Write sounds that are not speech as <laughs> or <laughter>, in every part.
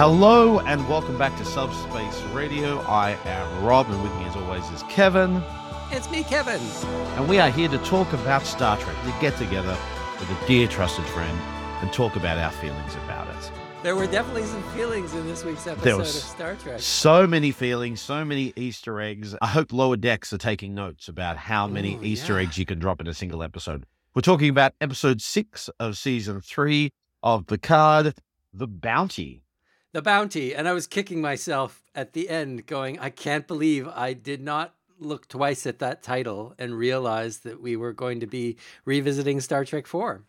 Hello and welcome back to Subspace Radio. I am Rob, and with me, as always, is Kevin. It's me, Kevin. And we are here to talk about Star Trek, to get together with a dear, trusted friend and talk about our feelings about it. There were definitely some feelings in this week's episode of Star Trek. So many feelings, so many Easter eggs. I hope Lower Decks are taking notes about how many Ooh, Easter yeah. eggs you can drop in a single episode. We're talking about episode six of season three of Picard, The Bounty. The bounty, and I was kicking myself at the end, going, I can't believe I did not look twice at that title and realize that we were going to be revisiting Star Trek 4.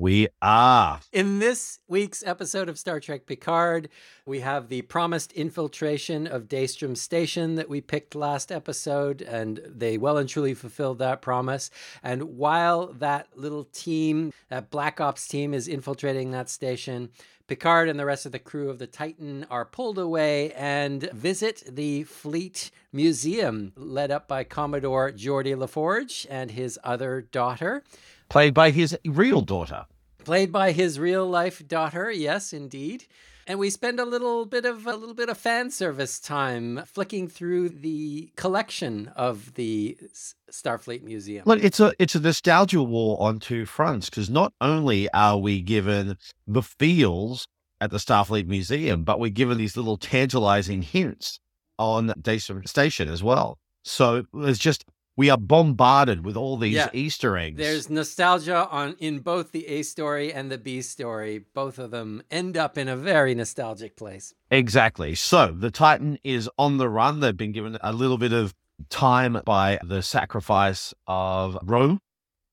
We are. In this week's episode of Star Trek Picard, we have the promised infiltration of Daystrom Station that we picked last episode, and they well and truly fulfilled that promise. And while that little team, that Black Ops team, is infiltrating that station, Picard and the rest of the crew of the Titan are pulled away and visit the Fleet Museum, led up by Commodore Geordi LaForge and his other daughter Played by his real daughter. played by his real life daughter yes indeed and we spend a little bit of a little bit of fan service time flicking through the collection of the starfleet museum Look, it's a it's a nostalgia war on two fronts because not only are we given the feels at the Starfleet Museum, but we're given these little tantalizing hints on Daystrom Station as well. So it's just we are bombarded with all these Yeah. Easter eggs. there's nostalgia on in both the a story and the b story both of them end up in a very nostalgic place Exactly. So the Titan is on the run. They've been given a little bit of time by the sacrifice of Ro,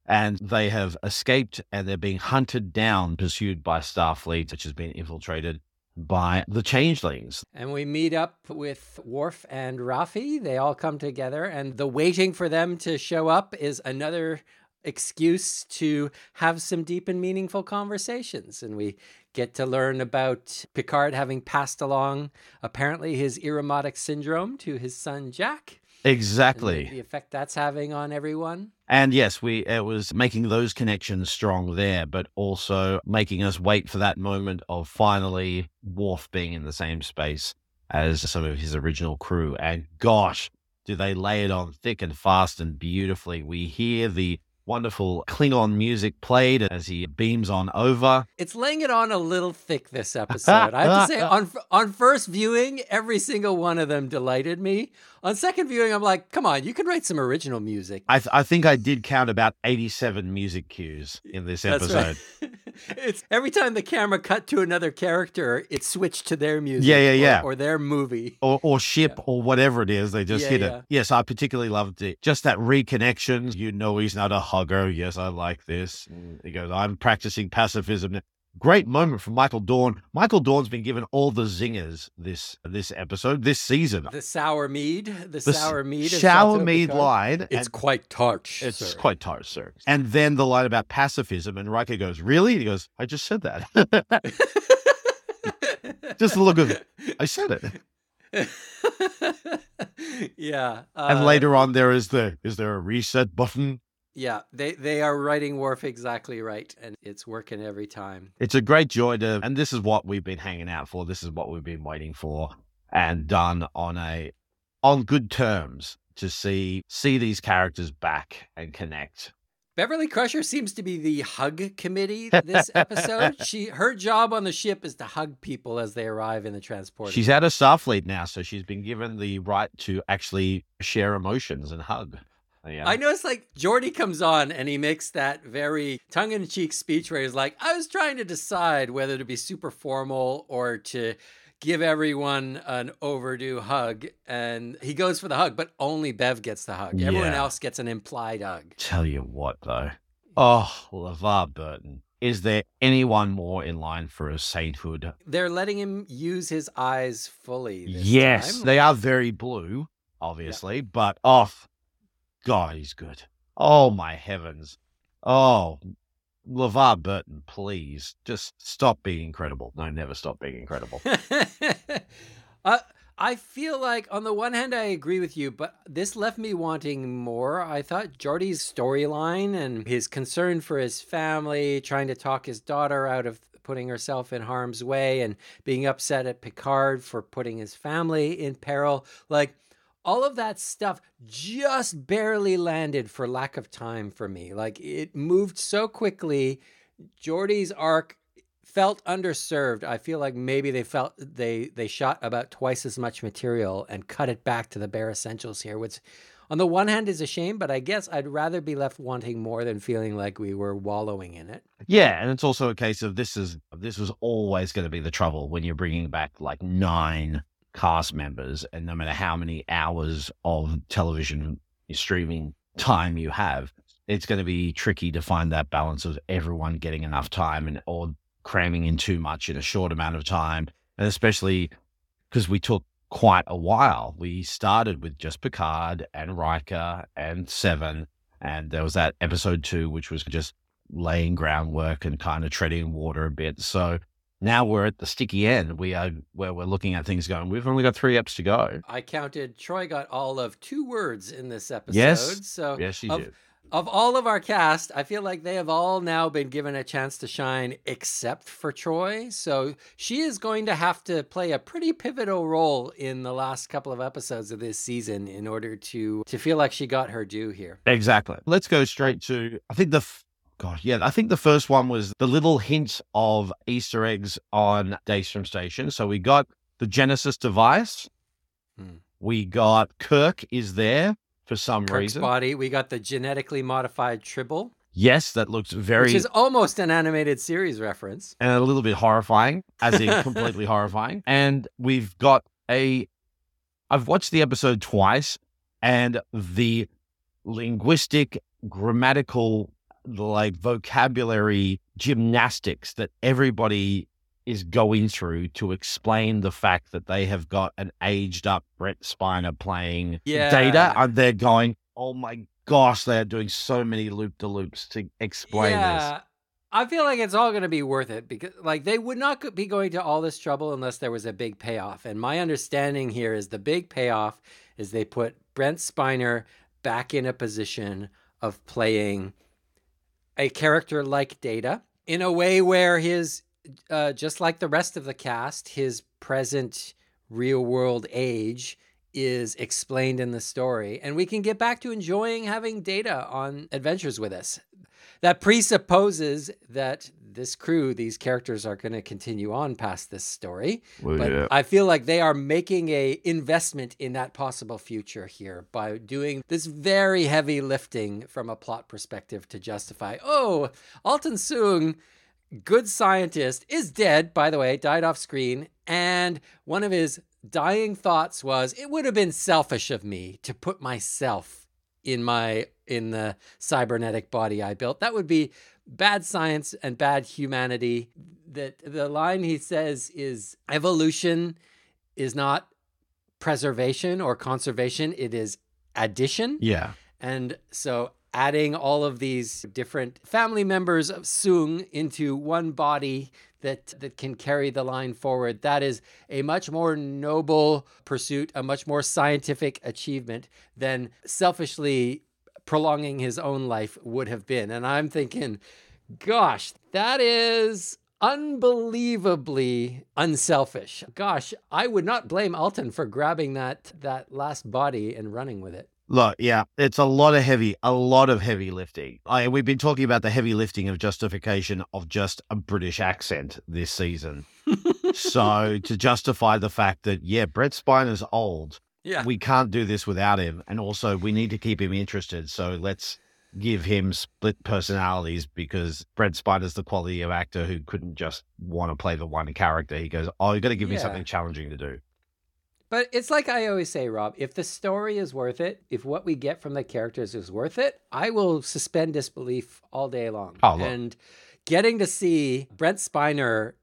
and they have escaped and they're being hunted down, pursued by Starfleet, which has been infiltrated by the changelings. And we meet up with Worf and Raffi. They all come together, and the waiting for them to show up is another excuse to have some deep and meaningful conversations. And we get to learn about Picard having passed along apparently his Irumodic syndrome to his son Jack. And the- Exactly. The effect that's having on everyone. And yes, we it was making those connections strong there, but also making us wait for that moment of finally Worf being in the same space as some of his original crew. And gosh, do they lay it on thick and fast and beautifully. We hear the wonderful Klingon music played as he beams on over. It's laying it on a little thick this episode. I have to say, on on first viewing, every single one of them delighted me. On second viewing, I'm like, come on, you can write some original music. I, th- I think I did count about 87 music cues in this episode. right. <laughs> it's every time the camera cut to another character, it switched to their music. Yeah, yeah, or- yeah. Or, their movie. or, or ship or whatever it is. They just Yeah, hit yeah. it. Yes, I particularly loved it. Just that reconnection. You know, he's not a hugger. Yes, I like this. And he goes, I'm practicing pacifism. Great moment from Michael Dorn. Michael Dorn's been given all the zingers this this episode, this season. The sour mead. The, The sour mead. shower mead line. It's and quite tart. it's sir. quite tart, sir. And then the line about pacifism, and Riker goes, Really? And he goes, I just said that. <laughs> just the look of it. I said it. <laughs> yeah. And uh, later on there is the is there a reset button? Yeah, they they are writing Worf exactly right, and it's working every time. It's a great joy to, and this is what we've been hanging out for. This is what we've been waiting for, and done on a on good terms to see see these characters back and connect. Beverly Crusher seems to be the hug committee this episode. <laughs> she her job on the ship is to hug people as they arrive in the transporter. She's out of Starfleet now, so she's been given the right to actually share emotions and hug. Yeah. I noticed like Geordi comes on and he makes that very tongue in cheek speech where he's like, I was trying to decide whether to be super formal or to give everyone an overdue hug. And he goes for the hug, but only Bev gets the hug. Everyone else gets an implied hug. Tell you what, though. Oh, LeVar Burton. Is there anyone more in line for a sainthood? They're letting him use his eyes fully. This Yes, time. they are very blue, obviously, but off. God, he's good. Oh my heavens. Oh, LeVar Burton, please just stop being incredible. No, never stop being incredible. <laughs> uh, I feel like, on the one hand, I agree with you, but this left me wanting more. I thought Geordi's storyline and his concern for his family, trying to talk his daughter out of putting herself in harm's way and being upset at Picard for putting his family in peril. Like all of that stuff just barely landed for lack of time for me. Like it moved so quickly. Geordi's arc felt underserved. I feel like maybe they felt they they shot about twice as much material and cut it back to the bare essentials here, which on the one hand is a shame, but I guess I'd rather be left wanting more than feeling like we were wallowing in it. Yeah, and it's also a case of this is this was always going to be the trouble when you're bringing back like nine cast members, and no matter how many hours of television streaming time you have, it's going to be tricky to find that balance of everyone getting enough time and or cramming in too much in a short amount of time, and especially because we took quite a while. We started with just Picard and Riker and Seven, and there was that episode two, which was just laying groundwork and kind of treading water a bit. So now we're at the sticky end. We are where we're looking at things going. We've only got three eps to go. I counted. Troi got all of two words in this episode. Yes. So yes, she of, did of all of our cast, I feel like they have all now been given a chance to shine except for Troi. So she is going to have to play a pretty pivotal role in the last couple of episodes of this season in order to to feel like she got her due here. Exactly. Let's go straight to I think the God, yeah, I think the first one was the little hint of Easter eggs on Daystrom Station. So we got the Genesis device. Hmm. We got Kirk is there for some Kirk's reason. body. We got the genetically modified Tribble. Yes, that looks very. Which is almost an animated series reference. And a little bit horrifying, as in <laughs> completely horrifying. And we've got a. I've watched the episode twice, and the linguistic, grammatical, like vocabulary gymnastics that everybody is going through to explain the fact that they have got an aged up Brent Spiner playing yeah. data. And they're going, oh my gosh, they're doing so many loop de loops to explain yeah. this. I feel like it's all going to be worth it because, like, they would not be going to all this trouble unless there was a big payoff. And my understanding here is the big payoff is they put Brent Spiner back in a position of playing a character like Data in a way where his uh, just like the rest of the cast, his present real world age is explained in the story, and we can get back to enjoying having data on adventures with us. That presupposes that this crew, these characters are going to continue on past this story. Well, but yeah. I feel like they are making a investment in that possible future here by doing this very heavy lifting from a plot perspective to justify, oh, Altan Soong good scientist, is dead, by the way, died off screen. And one of his dying thoughts was, it would have been selfish of me to put myself in my in the cybernetic body I built. That would be bad science and bad humanity. That the line he says is evolution is not preservation or conservation, it is addition. Yeah. And so adding all of these different family members of Soong into one body that that can carry the line forward. That is a much more noble pursuit, a much more scientific achievement than selfishly prolonging his own life would have been. And I'm thinking, gosh, that is unbelievably unselfish. Gosh, I would not blame Altan for grabbing that that last body and running with it. Look, yeah, it's a lot of heavy, a lot of heavy lifting. I, we've been talking about the heavy lifting of justification of just a British accent this season. <laughs> so to justify the fact that yeah, Brent Spiner's old, yeah, we can't do this without him, and also we need to keep him interested. So let's give him split personalities because Brent Spiner's the quality of actor who couldn't just want to play the one character. He goes, oh, you got to give yeah. me something challenging to do. But it's like I always say, Rob, if the story is worth it, if what we get from the characters is worth it, I will suspend disbelief all day long. Oh, and getting to see Brent Spiner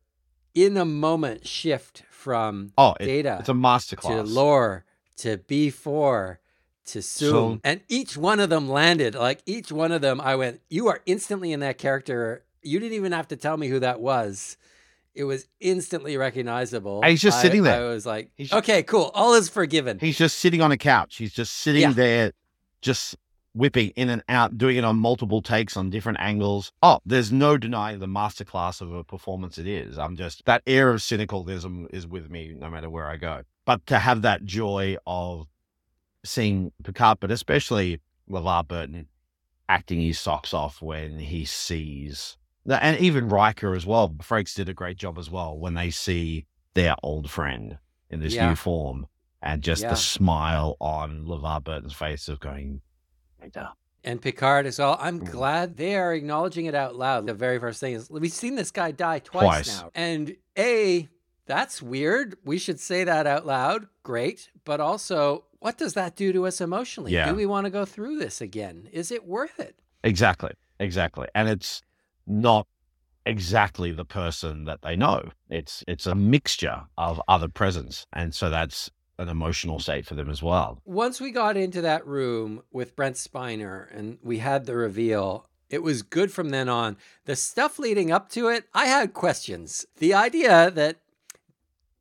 in a moment shift from oh, it, data it's a masterclass to lore to B4 to Soong. So, and each one of them landed. Like each one of them, I went, You are instantly in that character. You didn't even have to tell me who that was it was instantly recognizable. he's just I, sitting there. I was like, okay, cool. All is forgiven. He's just sitting on a couch. He's just sitting yeah. there, just whipping in and out, doing it on multiple takes on different angles. Oh, there's no denying the masterclass of a performance it is. I'm just that air of cynicalism is with me no matter where I go. But to have that joy of seeing Picard, but especially LeVar Burton acting his socks off when he sees and even Riker as well. Frakes did a great job as well when they see their old friend in this yeah. new form and just yeah. the smile on LeVar Burton's face of going, and Picard as well. I'm mm. glad they are acknowledging it out loud. The very first thing is we've seen this guy die twice, twice. now. And A, that's weird. We should say that out loud. Great. But also, what does that do to us emotionally? Yeah. Do we want to go through this again? Is it worth it? Exactly. Exactly. And it's not exactly the person that they know. It's it's a mixture of other presence. And so that's an emotional state for them as well. Once we got into that room with Brent Spiner and we had the reveal, it was good from then on. The stuff leading up to it, I had questions. The idea that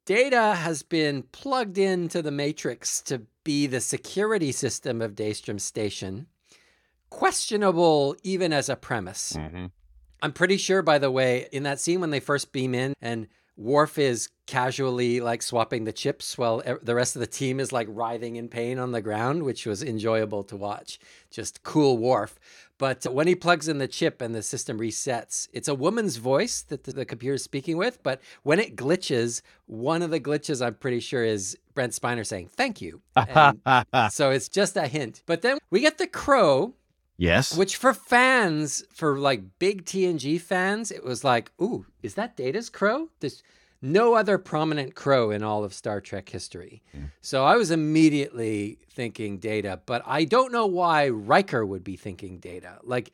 Data has been plugged into the Matrix to be the security system of Daystrom Station, questionable even as a premise. Mm-hmm. I'm pretty sure, by the way, in that scene when they first beam in and Worf is casually like swapping the chips while the rest of the team is like writhing in pain on the ground, which was enjoyable to watch. Just cool Worf. But when he plugs in the chip and the system resets, it's a woman's voice that the computer is speaking with. But when it glitches, one of the glitches I'm pretty sure is Brent Spiner saying, Thank you. <laughs> so it's just a hint. But then we get the crow Yes. Which for fans, for like big TNG fans, it was like, ooh, is that Data's crow? There's no other prominent crow in all of Star Trek history. Mm. So I was immediately thinking Data, but I don't know why Riker would be thinking Data. Like,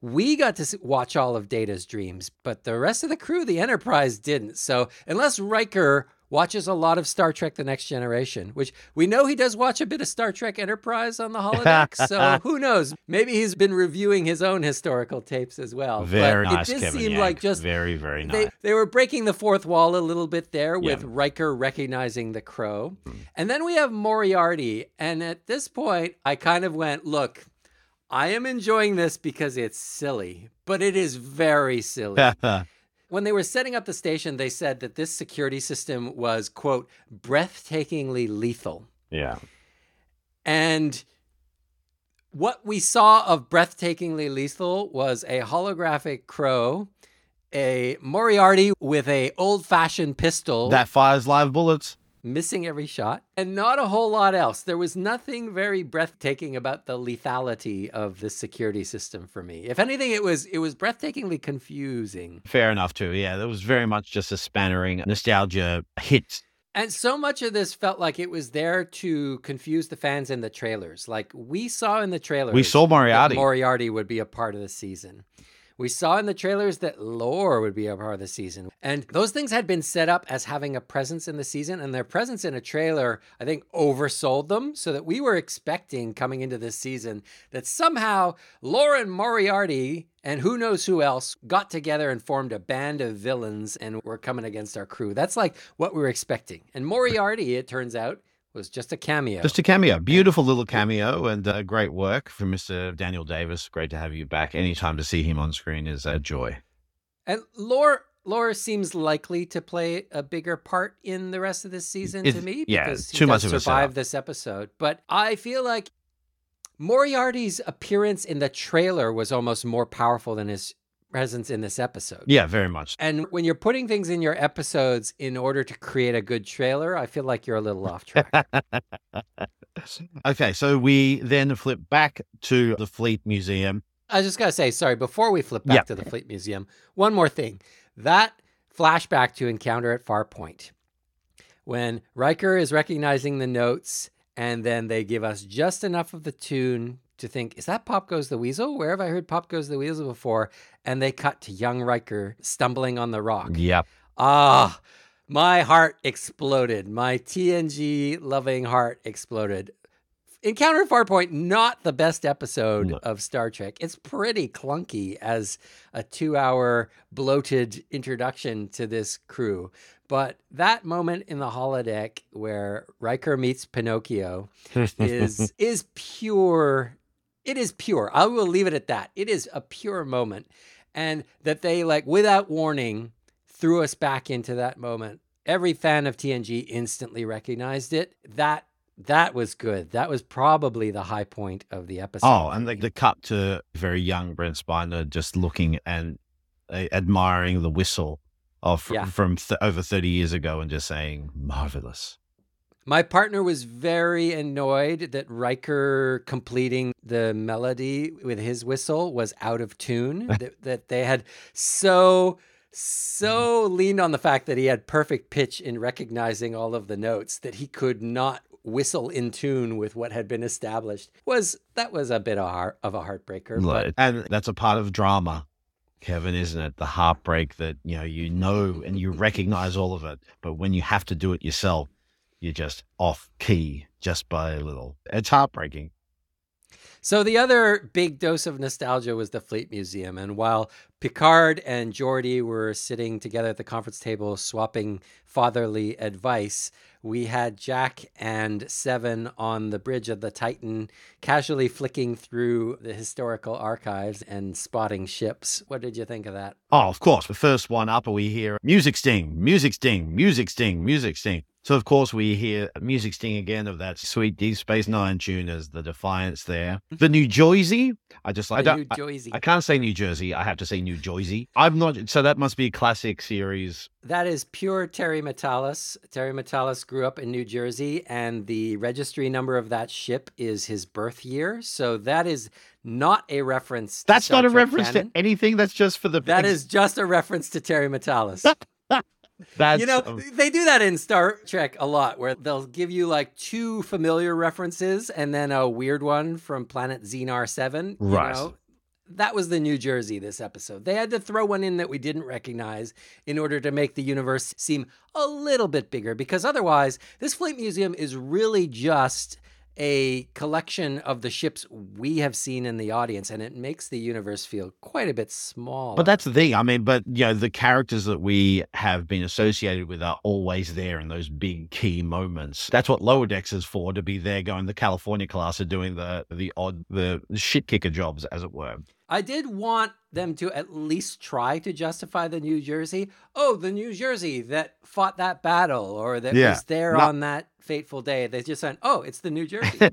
we got to watch all of Data's dreams, but the rest of the crew, the Enterprise, didn't. So unless Riker watches a lot of Star Trek The Next Generation, which we know he does watch a bit of Star Trek Enterprise on the holodeck. so <laughs> who knows? Maybe he's been reviewing his own historical tapes as well. Very but nice. It Kevin like just very, very nice. They, they, were breaking the fourth wall a little bit there with yeah. Riker recognizing the crow. Mm. And then we have Moriarty. And at this point, I kind of went, look, I am enjoying this because it's silly, but it is very silly. <laughs> when they were setting up the station, they said that this security system was, quote, breathtakingly lethal. Yeah. And what we saw of breathtakingly lethal was a holographic crow, a Moriarty with a old-fashioned pistol that fires live bullets missing every shot, and not a whole lot else. There was nothing very breathtaking about the lethality of the security system for me. If anything, it was it was breathtakingly confusing. Fair enough, too. Yeah, there was very much just a spannering nostalgia hit. And so much of this felt like it was there to confuse the fans in the trailers. Like we saw in the trailers, we saw Moriarty. Moriarty would be a part of the season. We saw in the trailers that Lore would be a part of the season. And those things had been set up as having a presence in the season, and their presence in a trailer, I think, oversold them so that we were expecting coming into this season that somehow Lauren Moriarty and who knows who else got together and formed a band of villains and were coming against our crew. That's like what we were expecting. And Moriarty, it turns out, was just a cameo. Just a cameo. Beautiful little cameo and uh, great work from Mr. Daniel Davis. Great to have you back. Anytime to see him on screen is a joy. And Laura, Lore seems likely to play a bigger part in the rest of this season it, to me yeah, because too he much does survive this episode. But I feel like Moriarty's appearance in the trailer was almost more powerful than his presence in this episode. Yeah, very much. And when you're putting things in your episodes in order to create a good trailer, I feel like you're a little off track. <laughs> okay, so we then flip back to the Fleet Museum. I just got to say, sorry, before we flip back to the Fleet Museum, one more thing. That flashback to Encounter at Farpoint, when Riker is recognizing the notes and then they give us just enough of the tune to think, is that Pop Goes the Weasel? Where have I heard Pop Goes the Weasel before? And they cut to young Riker stumbling on the rock. Yep. Ah, my heart exploded. My TNG loving heart exploded. Encounter Farpoint, not the best episode no. of Star Trek. It's pretty clunky as a two hour bloated introduction to this crew. But that moment in the holodeck where Riker meets Pinocchio <laughs> is is pure it is pure. I will leave it at that. It is a pure moment. And that they, like, without warning, threw us back into that moment. Every fan of TNG instantly recognized it. That that was good. That was probably the high point of the episode. Oh, and the, the cut to very young Brent Spiner just looking and uh, admiring the whistle of Yeah. from th- over 30 years ago and just saying marvelous. My partner was very annoyed that Riker completing the melody with his whistle was out of tune. <laughs> that, that they had so so leaned on the fact that he had perfect pitch in recognizing all of the notes that he could not whistle in tune with what had been established. Was that was a bit of, heart, of a heartbreaker. But and that's a part of drama, Kevin, isn't it? The heartbreak that, you know, you know and you recognize all of it. But when you have to do it yourself, you're just off key just by a little. It's heartbreaking. So the other big dose of nostalgia was the Fleet Museum, and while Picard and Geordi were sitting together at the conference table swapping fatherly advice, we had Jack and Seven on the bridge of the Titan, casually flicking through the historical archives and spotting ships. What did you think of that? Oh, of course. The first one up, we hear music sting, music sting, music sting, music sting. So, of course, we hear music sting again of that sweet Deep Space Nine tune as the Defiance there. The mm-hmm. New Jersey, I just, I New Jersey. I can't say New Jersey. I have to say New Jersey. I'm not, so that must be a classic series. That is pure Terry Matalas. Terry Matalas grew up in New Jersey, and the registry number of that ship is his birth year. So that is not a reference. To That's not a reference canon. to anything. That's just for the. That is just a reference to Terry Matalas. <laughs> That's, you know, um, they do that in Star Trek a lot, where they'll give you like two familiar references and then a weird one from planet Xenar Seven. you Right. know. That was the New Jersey this episode. They had to throw one in that we didn't recognize in order to make the universe seem a little bit bigger, because otherwise, this Fleet Museum is really just a collection of the ships we have seen in the audience, and it makes the universe feel quite a bit small. But that's the thing. I mean, but you know, the characters that we have been associated with are always there in those big key moments. That's what Lower Decks is for, to be there going the California class are doing the the odd the shit kicker jobs, as it were. I did want them to at least try to justify the New Jersey. Oh, the New Jersey that fought that battle or that Yeah. was there Not- on that fateful day. They just went, oh, it's the New Jersey. <laughs>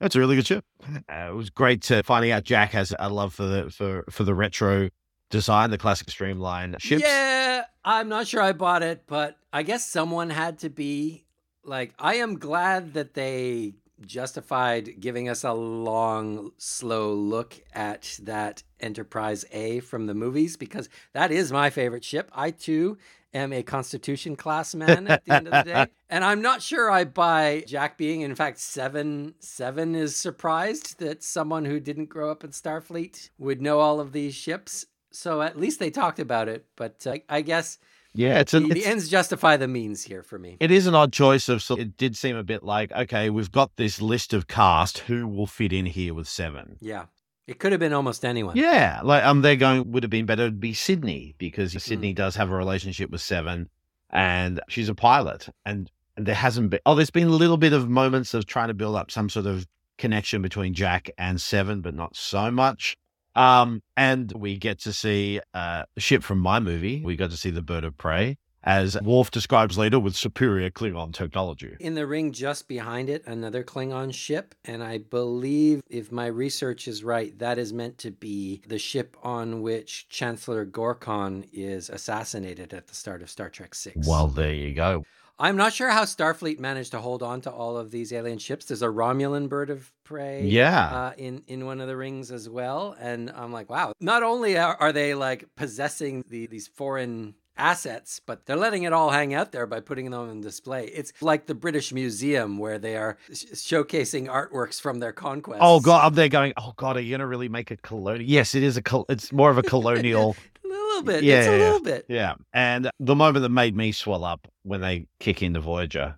That's a really good ship. Uh, it was great to finding out Jack has a love for the for for the retro design, the classic streamline ships. Yeah, I'm not sure I bought it, but I guess someone had to be like, I am glad that they justified giving us a long, slow look at that Enterprise A from the movies because that is my favorite ship. I too am a Constitution class man at the end of the day. <laughs> And I'm not sure I buy Jack being, in fact, seven. Seven is surprised that someone who didn't grow up in Starfleet would know all of these ships. So at least they talked about it. But uh, I guess Yeah, it's the, an the it's, ends justify the means here for me. it is an odd choice of. So it did seem a bit like okay, we've got this list of cast who will fit in here with seven. Yeah. It could have been almost anyone. Yeah, like um, they're going would have been better to be Sydney because Sydney does have a relationship with Seven, and she's a pilot, and there hasn't been. Oh, there's been a little bit of moments of trying to build up some sort of connection between Jack and Seven, but not so much. Um, and we get to see uh, a ship from my movie. We got to see the Bird of Prey, as Worf describes later with superior Klingon technology. In the ring just behind it, another Klingon ship. And I believe, if my research is right, that is meant to be the ship on which Chancellor Gorkon is assassinated at the start of Star Trek VI. Well, there you go. I'm not sure how Starfleet managed to hold on to all of these alien ships. There's a Romulan bird of prey. Yeah. Uh, in in one of the rings as well, and I'm like, wow. Not only are, are they like possessing the these foreign assets, but they're letting it all hang out there by putting them on display. It's like the British Museum where they are sh- showcasing artworks from their conquests. Oh god, I'm there going. Oh god, are you gonna really make a colonial? Yes, it is a. Col- it's more of a colonial. <laughs> a little bit. Yeah, it's a yeah, little bit. Yeah. And the moment that made me swell up when they kick in the Voyager,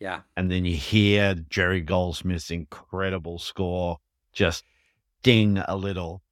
Yeah. and then you hear Jerry Goldsmith's incredible score just ding a little.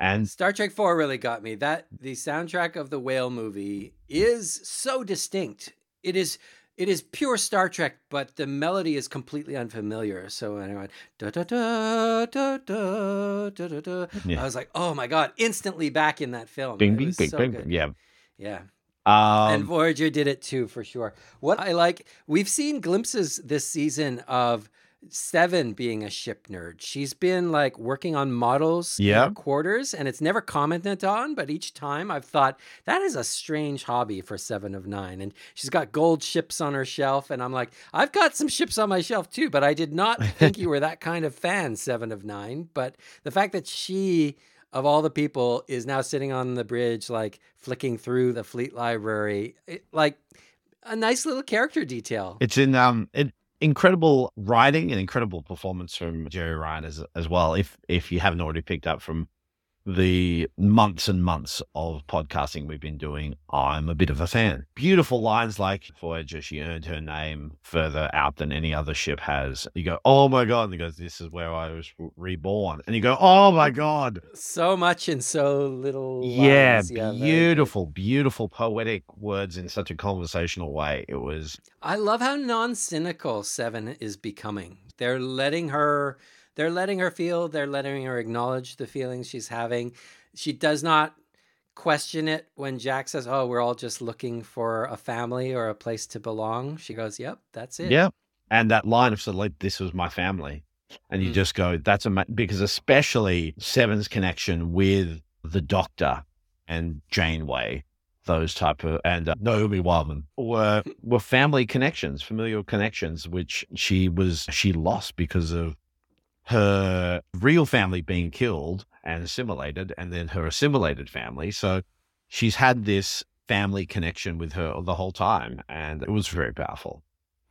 And Star Trek 4 really got me. That the soundtrack of the whale movie is so distinct. It is it is pure Star Trek, but the melody is completely unfamiliar. So when I went da da da da da da da, yeah. I was like, "Oh my god!" Instantly back in that film. Bing, bing, bing, so bing, bing, yeah, yeah. Um, and Voyager did it too, for sure. What I like, we've seen glimpses this season of Seven being a ship nerd. She's been like working on models Yeah. quarters, and it's never commented on. But each time I've thought that is a strange hobby for Seven of Nine. And she's got gold ships on her shelf, and I'm like, I've got some ships on my shelf too. But I did not <laughs> think you were that kind of fan, Seven of Nine. But the fact that she of all the people is now sitting on the bridge like flicking through the fleet library it, like a nice little character detail It's in um it, incredible writing and incredible performance from Jeri Ryan as as well. If if you haven't already picked up from the months and months of podcasting we've been doing, I'm a bit of a fan. Beautiful lines like Voyager, she earned her name further out than any other ship has. You go, oh my god, and he goes, this is where I was reborn, and you go, oh my god, so much in so little yeah, good. beautiful, beautiful poetic words in such a conversational way. It was i love how non-cynical seven is becoming they're letting her they're letting her feel they're letting her acknowledge the feelings she's having she does not question it when jack says oh we're all just looking for a family or a place to belong she goes yep that's it Yeah. And that line of of like, this was my family. And you Mm. just go, that's a, because especially Seven's connection with the doctor and Janeway, those type of, and uh, Naomi Wildman were, were family connections, familial connections, which she was, she lost because of her real family being killed and assimilated, and then her assimilated family. So she's had this family connection with her the whole time. And it was very powerful.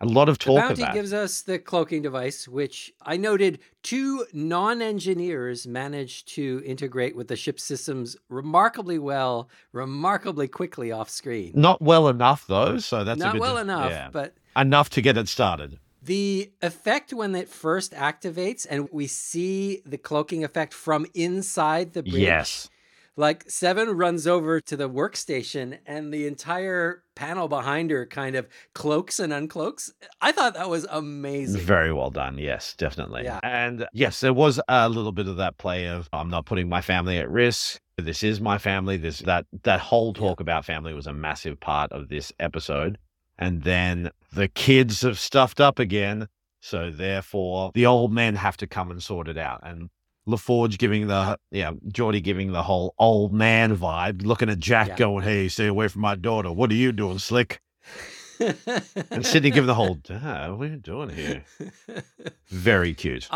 A lot of The talk bounty about gives us the cloaking device, which I noted two non engineers managed to integrate with the ship systems remarkably well, remarkably quickly off screen. not well enough though. So that's a Not well enough, yeah. but enough to get it started. The effect when it first activates and we see the cloaking effect from inside the bridge. Yes, Like Seven runs over to the workstation and the entire panel behind her kind of cloaks and uncloaks. I thought that was amazing. very well done. Yes, definitely. Yeah. And yes, there was a little bit of that play of I'm not putting my family at risk. This is my family. This that that whole talk about family was a massive part of this episode. And then the kids have stuffed up again. So therefore the old men have to come and sort it out. And LaForge giving the yeah, Geordi giving the whole old man vibe, looking at Jack Yeah. going, Hey, stay away from my daughter. What are you doing, Slick? <laughs> And Sydney giving the whole Dad, what are you doing here? Very cute.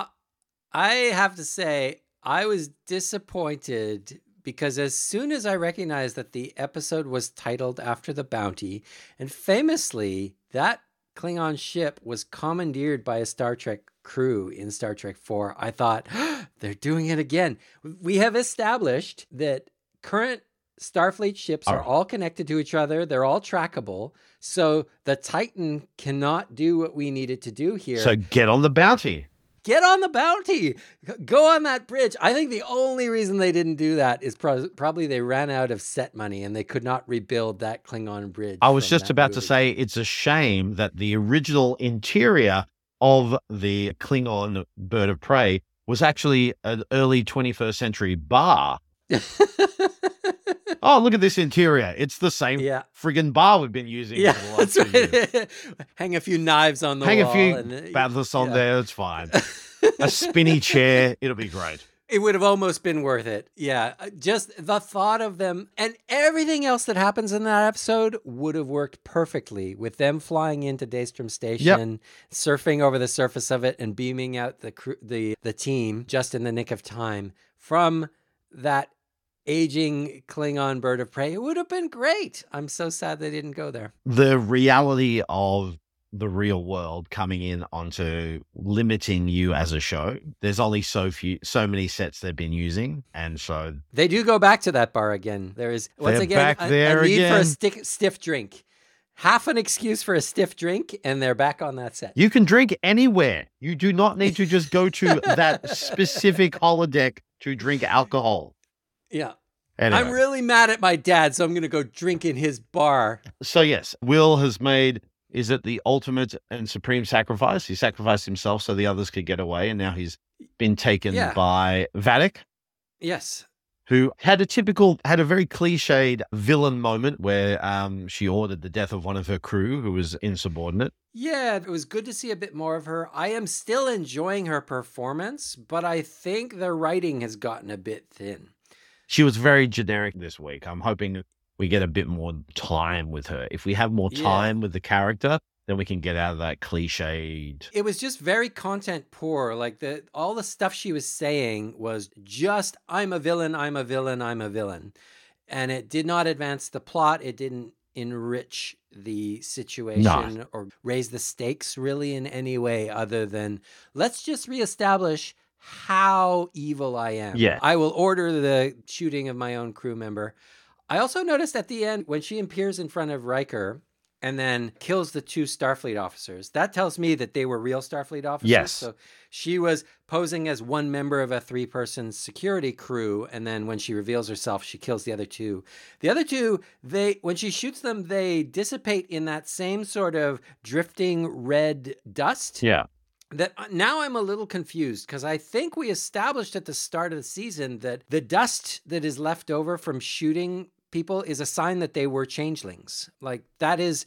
I have to say, I was disappointed because as soon as I recognized that the episode was titled after the bounty, and famously, that Klingon ship was commandeered by a Star Trek crew in Star Trek 4, I thought, <gasps> they're doing it again. We have established that current Starfleet ships are Are- all connected to each other, they're all trackable. So the Titan cannot do what we needed to do here So get on the bounty. Get on the bounty. Go on that bridge. I think the only reason they didn't do that is pro- probably they ran out of set money and they could not rebuild that klingon bridge I was just about to say it's a shame that the original interior of the Klingon bird of prey was actually an early 21st century bar. <laughs> Oh, look at this interior. It's the same yeah friggin' bar we've been using yeah for the last that's right <laughs> hang a few knives on the Hang a few and, uh, on yeah. there. It's fine. <laughs> A spinny chair. It'll be great. it would have almost been worth it. Yeah. uh, Just the thought of them and everything else that happens in that episode would have worked perfectly with them flying into Daystrom Station, surfing over the surface of it and beaming out the crew, the the team just in the nick of time from that aging Klingon bird of prey. It would have been great. I'm so sad they didn't go there. the reality of the real world coming in onto limiting you as a show. There's only so few, so many sets they've been using, and so They do go back to that bar again. There is once again back a, there a need for a stick, stiff drink. Half an excuse for a stiff drink, and they're back on that set. you can drink anywhere. You do not need to just go to <laughs> that specific holodeck to drink alcohol. Yeah. Anyway, I'm really mad at my dad, so I'm going to go drink in his bar. so yes, Will has made is it the ultimate and supreme sacrifice? He sacrificed himself so the others could get away, and now he's been taken Yeah. by Vadic, Yes. who had a typical, had a very cliched villain moment where um, she ordered the death of one of her crew who was insubordinate. Yeah, it was good to see a bit more of her. I am still enjoying her performance, but I think the writing has gotten a bit thin. She was very generic this week. I'm hoping we get a bit more time with her. If we have more Yeah. time with the character, then we can get out of that cliched. It was just very content poor. Like the all the stuff she was saying was just I'm a villain, I'm a villain, I'm a villain. And it did not advance the plot. It didn't enrich the situation or raise the stakes really in any way other than let's just reestablish how evil I am. Yeah. I will order the shooting of my own crew member. I also noticed at the end when she appears in front of Riker and then kills the two Starfleet officers, that tells me that they were real Starfleet officers. Yes. So she was posing as one member of a three person security crew. And then when she reveals herself, she kills the other two. The other two, they when she shoots them, they dissipate in that same sort of drifting red dust Yeah. That uh, now I'm a little confused because I think we established at the start of the season that the dust that is left over from shooting people is a sign that they were changelings. Like that is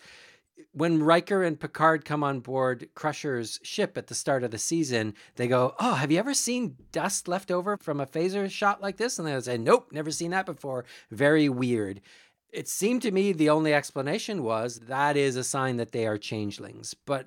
when Riker and Picard come on board Crusher's ship at the start of the season, they go, Oh, have you ever seen dust left over from a phaser shot like this? And they say, Nope, never seen that before. Very weird. It seemed to me the only explanation was that is a sign that they are changelings. But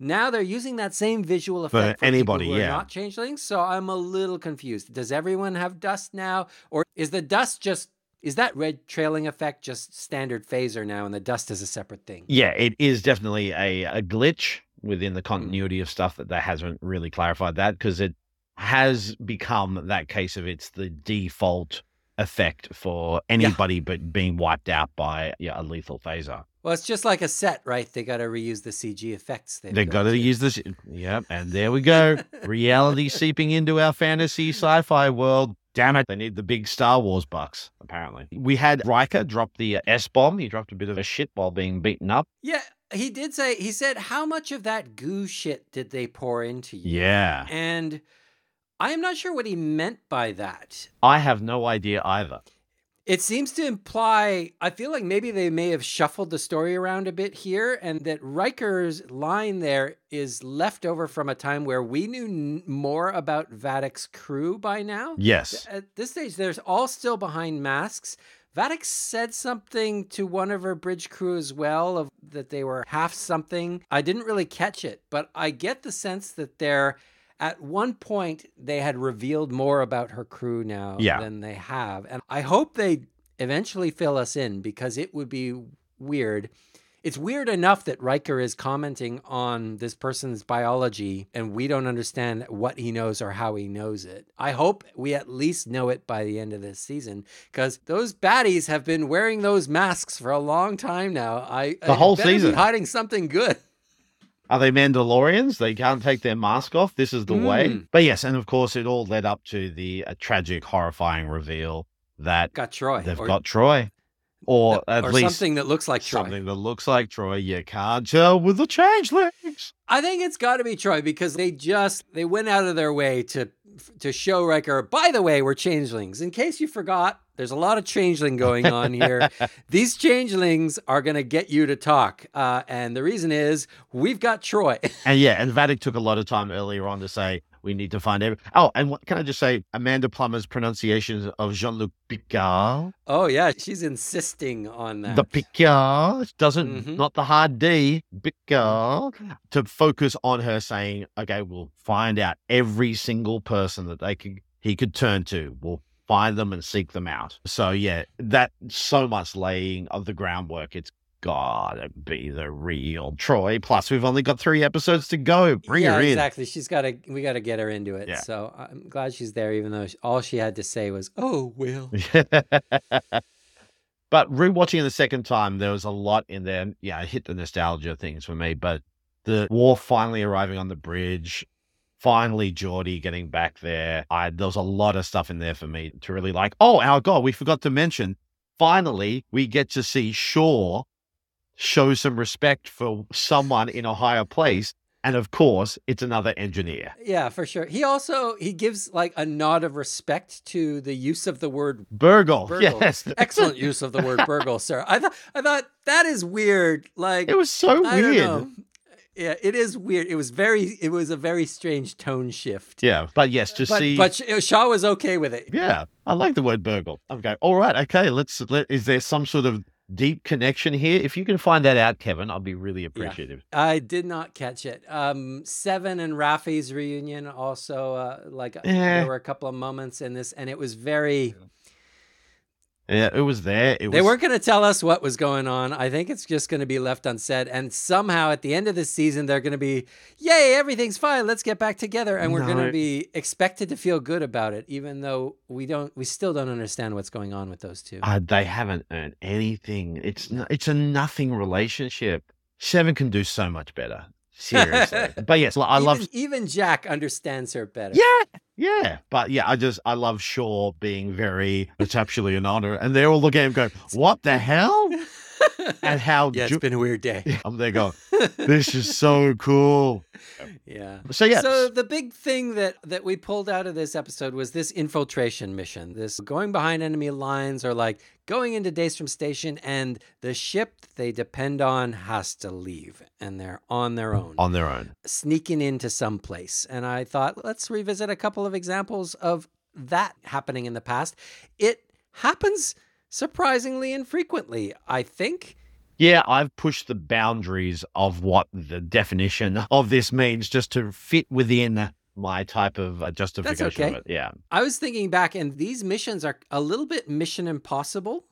now they're using that same visual effect for, people anybody, who are yeah. not changelings. So I'm a little confused. Does everyone have dust now, or is the dust just is that red trailing effect just standard phaser now, and the dust is a separate thing? Yeah, it is definitely a, a glitch within the hmm. continuity of stuff that they hasn't really clarified that because it has become that case of it's the default effect for anybody but being wiped out by yeah, a lethal phaser. Well, it's just like a set, right? They got to reuse the CG effects. They've got to use this. Yep. And there we go. <laughs> Reality seeping into our fantasy sci fi world. Damn it. They need the big Star Wars bucks, apparently. We had Riker drop the uh, S bomb. He dropped a bit of a shit while being beaten up. Yeah, he did say. He said, "How much of that goo shit did they pour into you?" Yeah. and I am not sure what he meant by that. I have no idea either. It seems to imply, I feel like maybe they may have shuffled the story around a bit here, and that Riker's line there is left over from a time where we knew n- more about Vadic's crew by now. Yes. At this stage, there's all still behind masks. Vadic said something to one of her bridge crew as well of that they were half something. I didn't really catch it, but I get the sense that they're at one point they had revealed more about her crew now Yeah. than they have. And I hope they eventually fill us in because it would be weird. It's weird enough that Riker is commenting on this person's biology and we don't understand what he knows or how he knows it. I hope we at least know it by the end of this season because those baddies have been wearing those masks for a long time now. I The I whole season. hiding something good. Are they Mandalorians? They can't take their mask off. This is the way. Mm. But yes, and of course, it all led up to the uh, tragic, horrifying reveal that Got Troi. they've or, got Troi. Or at or least something that looks like Troi. something that looks like Troi. You can't tell with the changelings. I think it's got to be Troi because they just they went out of their way to to show Riker. By the way, we're changelings. In case you forgot, there's a lot of changeling going on here. <laughs> These changelings are going to get you to talk, uh, and the reason is we've got Troi. And yeah, and Vadic took a lot of time earlier on to say we need to find every. Oh, and what can I just say? Amanda Plummer's pronunciation of Jean Luc Picard. oh yeah, she's insisting on that. The Picard doesn't Mhm. not the hard D Picard to focus on her saying, okay, we'll find out every single person that they could he could turn to. We'll find them and seek them out. So yeah, that so much laying of the groundwork. It's gotta be the real Troi. Plus, we've only got three episodes to go. Bring yeah, her in. exactly. She's got to. We got to get her into it. Yeah. So I'm glad she's there, even though all she had to say was, "Oh, Will." <laughs> but rewatching it the second time, there was a lot in there. Yeah, it hit the nostalgia things for me. But the war finally arriving on the bridge, finally Geordi getting back there. I there was a lot of stuff in there for me to really like. Oh, our God, we forgot to mention. Finally, we get to see Shaw show some respect for someone in a higher place. And of course, it's another engineer. Yeah, for sure. He also he gives like a nod of respect to the use of the word Burgle. burgle. <laughs> Yes. Excellent use of the word burgle, sir. I thought I thought that is weird. Like It was so I weird. Yeah, it is weird. It was very it was a very strange tone shift. Yeah. But yes, to but, see. but Shaw was okay with it. yeah, I like the word burgle. I'm going, all right, okay, let's, let, is there some sort of deep connection here? If you can find that out, Kevin, I'll be really appreciative. I did not catch it. Um, Seven and Raffi's reunion also uh, like Eh. there were a couple of moments in this, and it was very. Yeah, it was there. It They was, weren't going to tell us what was going on. I think it's just going to be left unsaid. And somehow at the end of the season, they're going to be, yay, everything's fine. Let's get back together. And we're going to be expected to feel good about it, even though we don't, we still don't understand what's going on with those two. Uh, they haven't earned anything. It's n- it's a nothing relationship. Seven can do so much better. Seriously. <laughs> but yes, I even, love even Jack understands her better. Yeah, yeah. But yeah, I just I love Shaw being very it's absolutely an honor. And they're all looking at him going, What the hell? <laughs> And how yeah, Ju- it's been a weird day. <laughs> I'm there going, oh, This is so cool. <laughs> yeah. So yeah. So the big thing that that we pulled out of this episode was this infiltration mission. This going behind enemy lines or like going into Daystrom Station and the ship that they depend on has to leave and they're on their mm, own, on their own. sneaking into some place. And I thought let's revisit a couple of examples of that happening in the past. It happens surprisingly infrequently, I think. Yeah, I've pushed the boundaries of what the definition of this means just to fit within my type of uh, justification okay. of it. Yeah. I was thinking back, and these missions are a little bit Mission Impossible.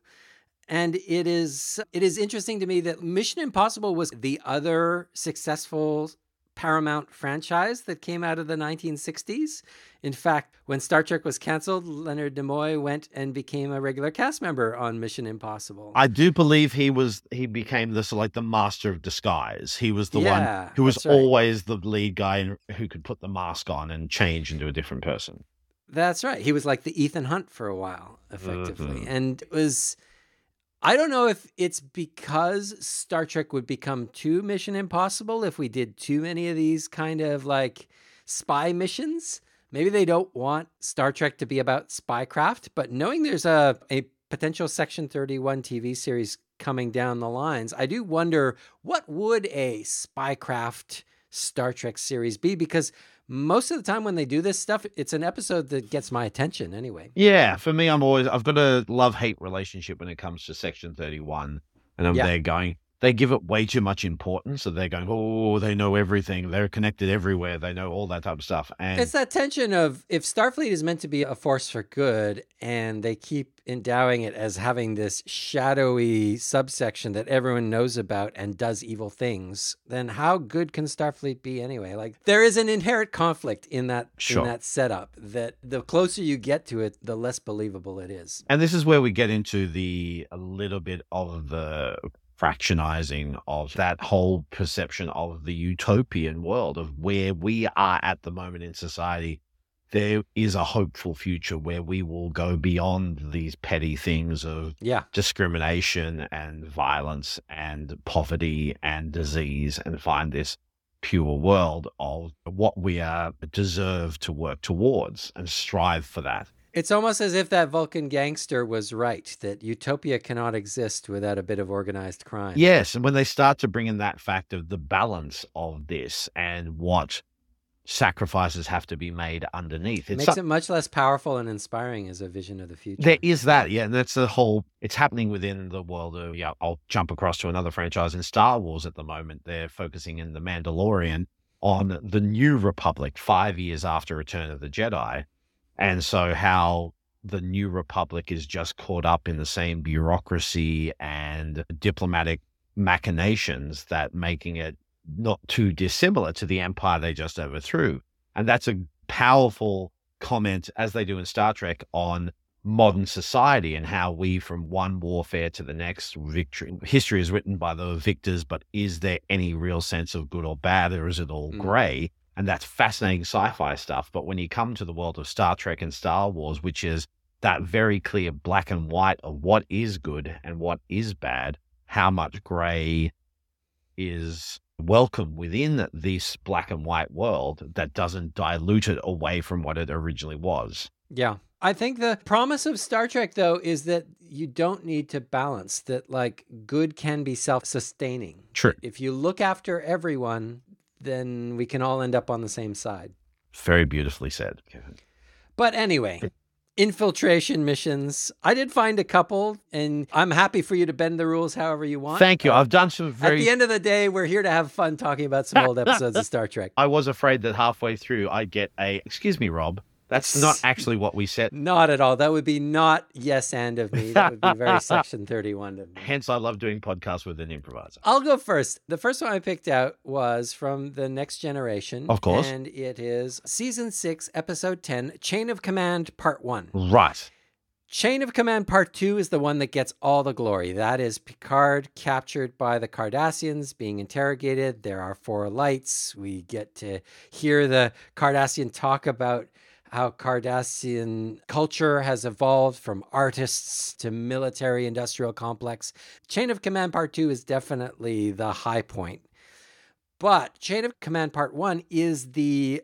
And it is it is interesting to me that Mission Impossible was the other successful Paramount franchise that came out of the 1960s. In fact, when Star Trek was canceled, Leonard Nimoy went and became a regular cast member on Mission Impossible. I do believe he was he became this like the master of disguise. He was the Yeah, one who was right. always the lead guy who could put the mask on and change into a different person. That's right. He was like the Ethan Hunt for a while, effectively. Mhm. And it was I don't know if it's because Star Trek would become too Mission Impossible if we did too many of these kind of like spy missions. Maybe they don't want Star Trek to be about spycraft, but knowing there's a, a potential Section 31 TV series coming down the lines, I do wonder what would a spycraft Star Trek series be? Because most of the time when they do this stuff, it's an episode that gets my attention anyway. Yeah, for me, I'm always I've got a love hate relationship when it comes to Section 31, and I'm Yeah. there going. They give it way too much importance, so they're going, oh, they know everything. They're connected everywhere. They know all that type of stuff. And It's that tension of if Starfleet is meant to be a force for good and they keep endowing it as having this shadowy subsection that everyone knows about and does evil things, then how good can Starfleet be anyway? Like there is an inherent conflict in that Sure. in that setup that the closer you get to it, the less believable it is. And this is where we get into the a little bit of the fractionizing of that whole perception of the utopian world of where we are at the moment in society. There is a hopeful future where we will go beyond these petty things of Yeah. discrimination and violence and poverty and disease and find this pure world of what we are deserve to work towards and strive for that. It's almost as if that Vulcan gangster was right that utopia cannot exist without a bit of organized crime. Yes, and when they start to bring in that fact of the balance of this and what sacrifices have to be made underneath, It makes so- it much less powerful and inspiring as a vision of the future. there is that, yeah, and that's the whole. It's happening within the world of. Yeah, I'll jump across to another franchise in Star Wars at the moment. They're focusing in the Mandalorian on the New Republic, five years after Return of the Jedi, and so how the New Republic is just caught up in the same bureaucracy and diplomatic machinations that making it not too dissimilar to the empire they just overthrew. And that's a powerful comment, as they do in Star Trek, on modern society and how we, from one warfare to the next, victory history is written by the victors, but is there any real sense of good or bad, or is it all Mm. grey? And that's fascinating sci-fi stuff. But when you come to the world of Star Trek and Star Wars, which is that very clear black and white of what is good and what is bad, how much gray is welcome within this black and white world that doesn't dilute it away from what it originally was. Yeah. I think the promise of Star Trek, though, is that you don't need to balance, that like good can be self sustaining. True. If you look after everyone, then we can all end up on the same side. Very beautifully said. But anyway, infiltration missions. I did find a couple, and I'm happy for you to bend the rules however you want. Thank you. Uh, I've done some very. At the end of the day, we're here to have fun talking about some old episodes of <laughs> Star Trek. I was afraid that halfway through I'd get a, excuse me, Rob, that's not actually what we said. Not at all. That would be not yes and of me. That would be very <laughs> section 31 of me. Hence, I love doing podcasts with an improviser. I'll go first. The first one I picked out was from The Next Generation. Of course. And it is season six, episode 10, Chain of Command, part one. Right. Chain of Command Part 2 is the one that gets all the glory. That is Picard captured by the Cardassians, being interrogated. There are four lights. We get to hear the Cardassian talk about how Cardassian culture has evolved from artists to military industrial complex. Chain of Command Part 2 is definitely the high point. But Chain of Command Part 1 is the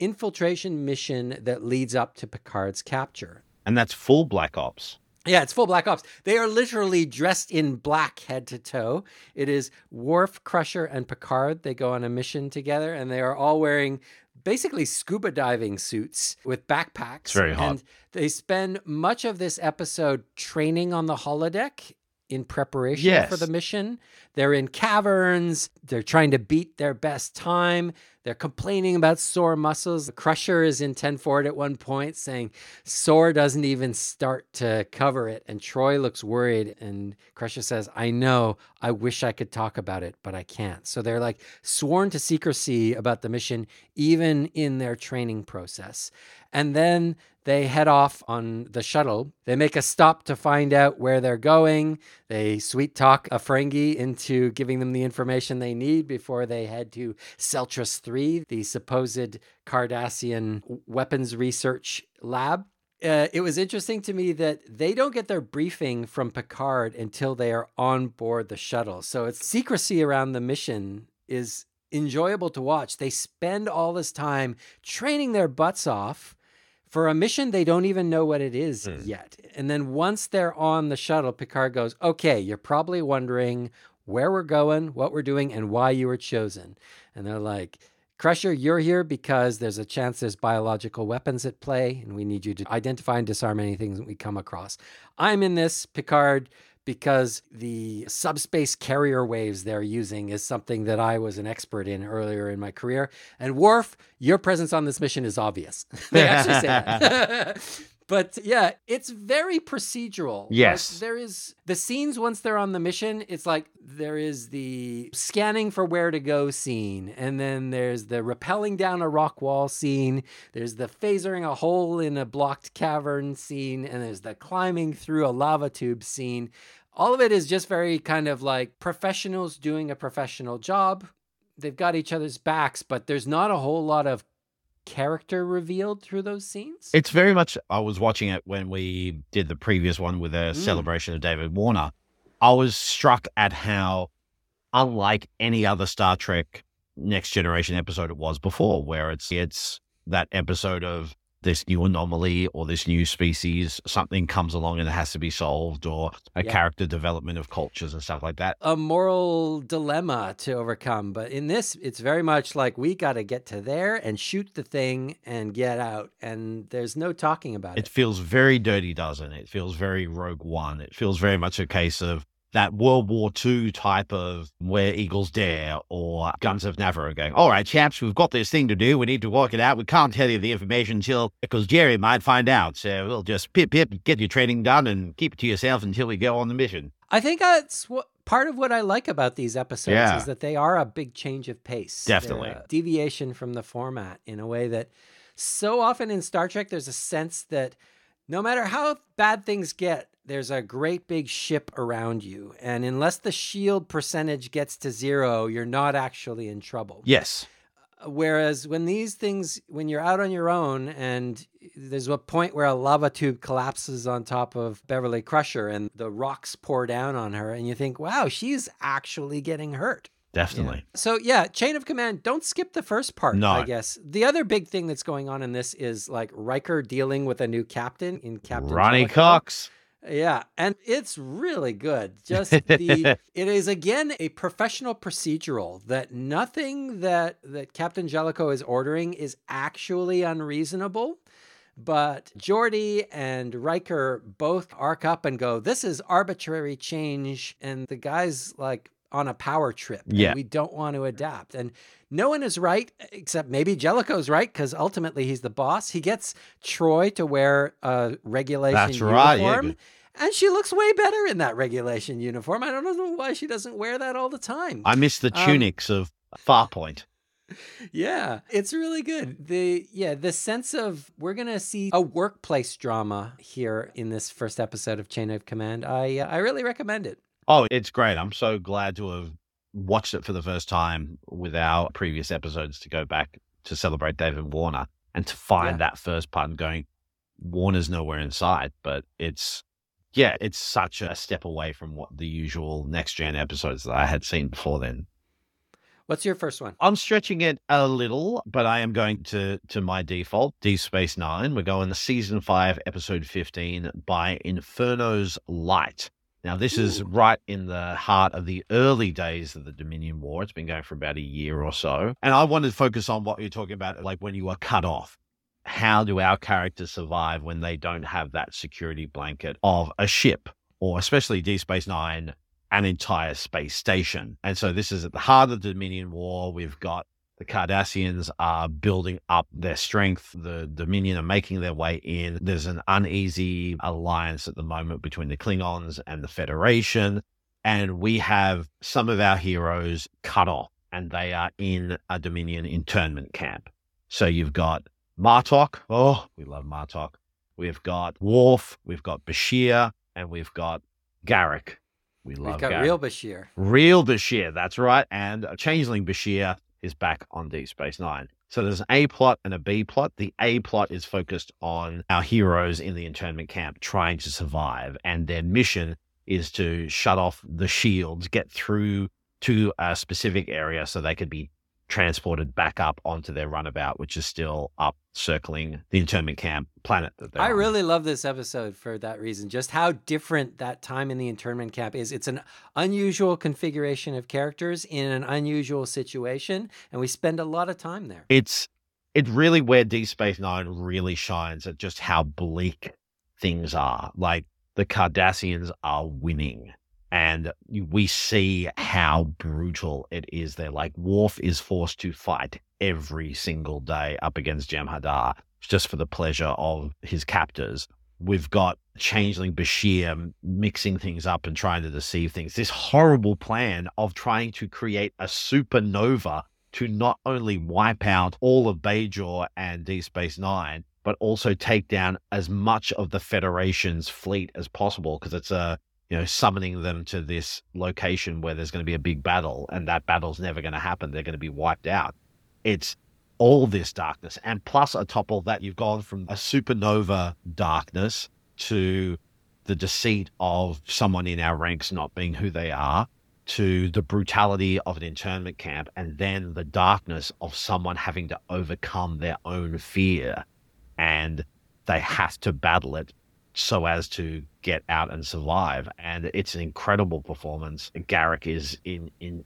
infiltration mission that leads up to Picard's capture. And that's full Black Ops. Yeah, it's full Black Ops. They are literally dressed in black head to toe. It is Worf, Crusher, and Picard. They go on a mission together, and they are all wearing basically scuba diving suits with backpacks. It's very hot. And they spend much of this episode training on the holodeck in preparation Yes. for the mission. They're in caverns. They're trying to beat their best time. They're complaining about sore muscles. The Crusher is in 10 forward at one point saying sore doesn't even start to cover it. And Troi looks worried. And Crusher says, I know. I wish I could talk about it, but I can't. So they're like sworn to secrecy about the mission, even in their training process. And then they head off on the shuttle. They make a stop to find out where they're going. They sweet talk a Ferengi into giving them the information they need before they head to Celtris 3, the supposed Cardassian weapons research lab. Uh, it was interesting to me that they don't get their briefing from Picard until they are on board the shuttle. So it's secrecy around the mission is enjoyable to watch. They spend all this time training their butts off for a mission they don't even know what it is Hmm. yet. And then once they're on the shuttle, Picard goes, Okay, you're probably wondering where we're going, what we're doing, and why you were chosen. And they're like, Crusher, you're here because there's a chance there's biological weapons at play, and we need you to identify and disarm anything that we come across. I'm in this, Picard, because the subspace carrier waves they're using is something that I was an expert in earlier in my career. And Worf, your presence on this mission is obvious. <laughs> they actually say that. <laughs> <laughs> But yeah, it's very procedural. Like, Yes. there is the scenes once they're on the mission, it's like there is the scanning for where to go scene, and then there's the rappelling down a rock wall scene, there's the phasering a hole in a blocked cavern scene, and there's the climbing through a lava tube scene. All of it is just very kind of like professionals doing a professional job. They've got each other's backs, but there's not a whole lot of character revealed through those scenes. It's very much. I was watching it when we did the previous one with a Mm. celebration of David Warner. I was struck at how, unlike any other Star Trek Next Generation episode it was before, where it's it's that episode of this new anomaly or this new species, something comes along and it has to be solved, or a Yeah. character development of cultures and stuff like that. a moral dilemma to overcome. But in this, it's very much like we got to get to there and shoot the thing and get out. And there's no talking about It it. feels very dirty dozen. It feels very Rogue One. It feels very much a case of that World War II type of where Eagles dare or Guns of Navarre going, all right, chaps, we've got this thing to do. We need to work it out. We can't tell you the information until, because Jerry might find out. So we'll just pip, pip, get your training done and keep it to yourself until we go on the mission. I think that's what part of what I like about these episodes Yeah. is that they are a big change of pace. Definitely. a deviation from the format in a way that so often in Star Trek, there's a sense that no matter how bad things get, there's a great big ship around you. And unless the shield percentage gets to zero, you're not actually in trouble. Yes. Uh, whereas when these things, when you're out on your own and there's a point where a lava tube collapses on top of Beverly Crusher and the rocks pour down on her, and you think, wow, she's actually getting hurt. Definitely. Yeah. So yeah, chain of command. Don't skip the first part. No. I guess the other big thing that's going on in this is like Riker dealing with a new captain in Captain Ronny Jellico. Cox. Yeah, and it's really good. Just <laughs> the it is again a professional procedural that nothing that that Captain Jellico is ordering is actually unreasonable. But Geordi and Riker both arc up and go, This is arbitrary change. And the guy's like on a power trip. and Yeah. we don't want to adapt. And no one is right, except maybe Jellico's right, because ultimately he's the boss. He gets Troi to wear a regulation That's right, yeah, uniform. and she looks way better in that regulation uniform. I don't know why she doesn't wear that all the time. I miss the Um, tunics of Farpoint. <laughs> Yeah, it's really good. The yeah, the sense of we're gonna see a workplace drama here in this first episode of Chain of Command. I uh, I really recommend it. Oh, it's great. I'm so glad to have watched it for the first time with our previous episodes to go back to celebrate David Warner and to find Yeah. that first part and going, Warner's nowhere inside. But it's, yeah, it's such a step away from what the usual next gen episodes that I had seen before then. What's your first one? I'm stretching it a little, but I am going to to my default, Deep Space Nine. We're going to season five, episode fifteen by Inferno's Light. Now, this is right in the heart of the early days of the Dominion War. It's been going for about a year or so. And I wanted to focus on what you're talking about, like when you are cut off. How do our characters survive when they don't have that security blanket of a ship, or especially Deep Space Nine, an entire space station? And so this is at the heart of the Dominion War. We've got the Cardassians are building up their strength. The Dominion are making their way in. There's an uneasy alliance at the moment between the Klingons and the Federation. And we have some of our heroes cut off and they are in a Dominion internment camp. So you've got Martok. Oh, we love Martok. We've got Worf. We've got Bashir. And we've got Garak. We love We've got Garak. real Bashir. Real Bashir, that's right. And a Changeling Bashir is back on Deep Space Nine. So there's an A plot and a B plot. The A plot is focused on our heroes in the internment camp trying to survive, and their mission is to shut off the shields, get through to a specific area so they could be transported back up onto their runabout, which is still up circling the internment camp planet I on. really love this episode for that reason. Just how different that time in the internment camp is. It's an unusual configuration of characters in an unusual situation, and we spend a lot of time there. it's it's really where Deep Space Nine really shines at just how bleak things are. Like the Cardassians are winning, and we see how brutal it is there. Like Worf is forced to fight every single day up against Jem'Hadar just for the pleasure of his captors. We've got Changeling Bashir mixing things up and trying to deceive things. This horrible plan of trying to create a supernova to not only wipe out all of Bajor and Deep Space Nine, but also take down as much of the Federation's fleet as possible because it's a you know summoning them to this location where there's going to be a big battle, and that battle's never going to happen. They're going to be wiped out. It's all this darkness, and plus atop all that, you've gone from a supernova darkness to the deceit of someone in our ranks not being who they are to the brutality of an internment camp and then the darkness of someone having to overcome their own fear and they have to battle it so as to get out and survive and it's an incredible performance garak is in in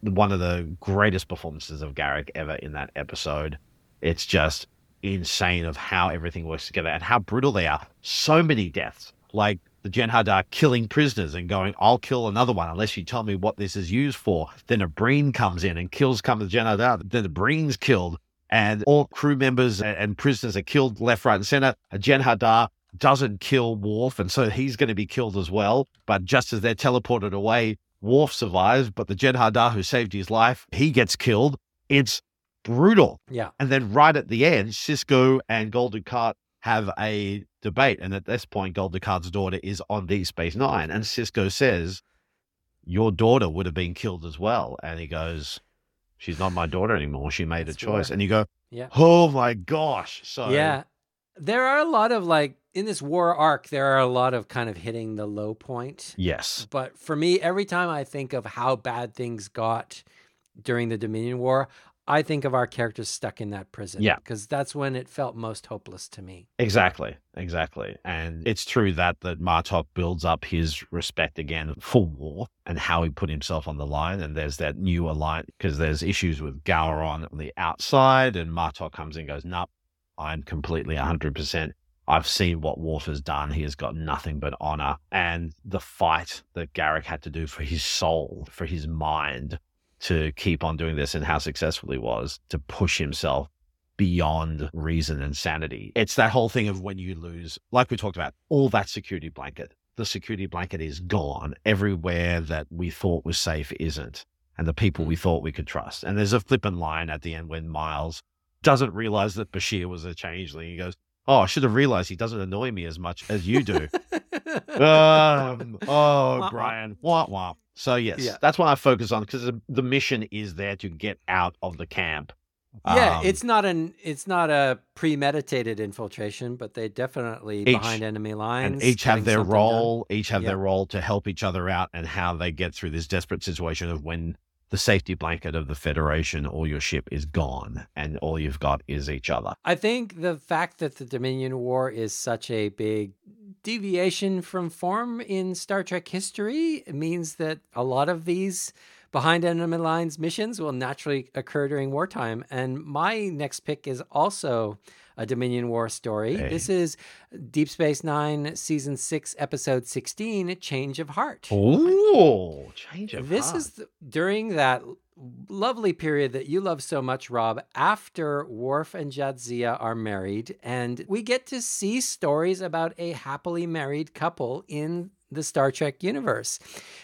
one of the greatest performances of garak ever in that episode it's just insane of how everything works together and how brutal they are so many deaths like the Jem'Hadar killing prisoners and going, I'll kill another one unless you tell me what this is used for. Then a Breen comes in and kills come to Jem'Hadar. Then the Breen's killed and all crew members and, prisoners are killed left, right, and center. A Jem'Hadar doesn't kill Worf, and so he's going to be killed as well. But just as they're teleported away, Worf survives, but the Jem'Hadar who saved his life, he gets killed. It's brutal. Yeah. And then right at the end, Sisko and Gul Dukat have a debate. And at this point, Gul Dukat's daughter is on Deep Space Nine. And Sisko says, Your daughter would have been killed as well. And he goes, she's not my daughter anymore. She made That's a choice. And you go, Yeah. oh my gosh. So Yeah. There are a lot of like in this war arc, there are a lot of kind of hitting the low point. yes, But for me, every time I think of how bad things got during the Dominion War, I think of our characters stuck in that prison. Yeah. Because that's when it felt most hopeless to me. exactly, exactly. And it's true that that Martok builds up his respect again for Worf and how he put himself on the line. And there's that new alliance because there's issues with Gowron on the outside, and Martok comes in and goes, "Nope, I'm completely 100 percent I've seen what has done. He has got nothing but honor. And the fight that Garak had to do for his soul, for his mind to keep on doing this and how successful he was to push himself beyond reason and sanity. It's that whole thing of when you lose, like we talked about, all that security blanket. The security blanket is gone. Everywhere that we thought was safe isn't. And the people we mm. thought we could trust. And there's a flippant line at the end when Miles doesn't realize that Bashir was a changeling. He goes, Oh, I should have realized he doesn't annoy me as much as you do. <laughs> um, oh. Brian. Wah, wah. So, yes, Yeah. that's what I focus on because the, mission is there to get out of the camp. yeah, Um, it's not an it's not a premeditated infiltration, but they definitely Each- behind enemy lines. and each have their something done. role, each have Yep. their role to help each other out and how they get through this desperate situation of when the safety blanket of the Federation or your ship is gone and all you've got is each other. I think the fact that the Dominion War is such a big deviation from form in Star Trek history means that a lot of these behind enemy lines missions will naturally occur during wartime. And my next pick is also a Dominion War story. Hey. This is Deep Space Nine, Season 6, Episode 16 Change of Heart. Oh, change of This heart. This is during that lovely period that you love so much, Rob, after Worf and Jadzia are married, and we get to see stories about a happily married couple in the Star Trek universe.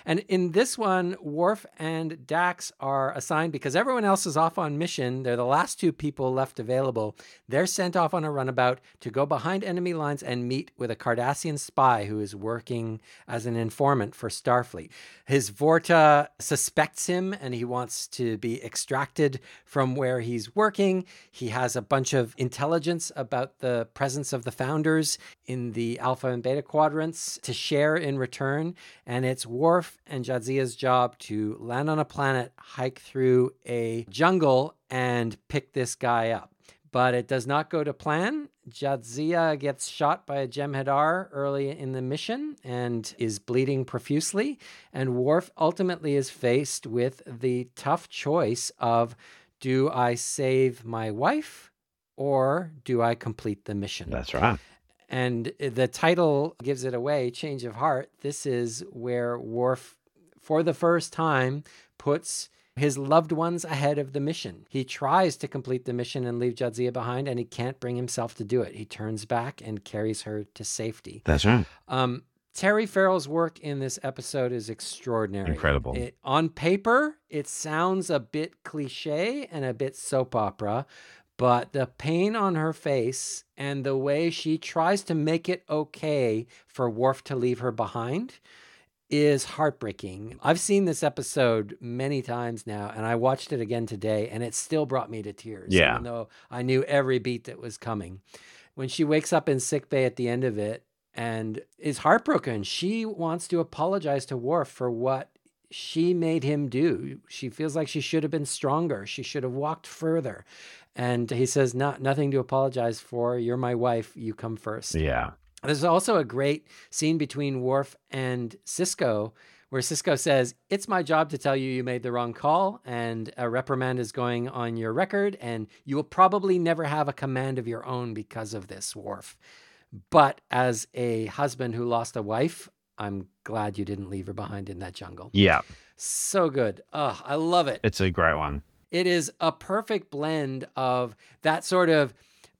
And in this one, Worf and Dax are assigned because everyone else is off on mission. They're the last two people left available. They're sent off on a runabout to go behind enemy lines and meet with a Cardassian spy who is working as an informant for Starfleet. His Vorta suspects him and he wants to be extracted from where he's working. He has a bunch of intelligence about the presence of the founders in the Alpha and Beta quadrants to share in return. And it's Worf and Jadzia's job to land on a planet, hike through a jungle, and pick this guy up. But it does not go to plan. Jadzia gets shot by a Jem'Hadar early in the mission and is bleeding profusely. And Worf ultimately is faced with the tough choice of do I save my wife or do I complete the mission? That's right. And the title gives it away Change of Heart. This is where Worf, for the first time, puts his loved ones ahead of the mission. He tries to complete the mission and leave Jadzia behind, and he can't bring himself to do it. He turns back and carries her to safety. That's right. Um, Terry Farrell's work in this episode is extraordinary. Incredible. It, on paper, it sounds a bit cliche and a bit soap opera, but the pain on her face and the way she tries to make it okay for Worf to leave her behind is heartbreaking. I've seen this episode many times now, and I watched it again today, and it still brought me to tears. Yeah. Even though I knew every beat that was coming. When she wakes up in sickbay at the end of it and is heartbroken, she wants to apologize to Worf for what she made him do. She feels like she should have been stronger. She should have walked further. And he says, Not nothing to apologize for. You're my wife. You come first. Yeah. There's also a great scene between Worf and Sisko where Sisko says, It's my job to tell you you made the wrong call and a reprimand is going on your record, and you will probably never have a command of your own because of this, Worf. But as a husband who lost a wife, I'm glad you didn't leave her behind in that jungle. Yeah. So good. Oh, I love it. It's a great one. It is a perfect blend of that sort of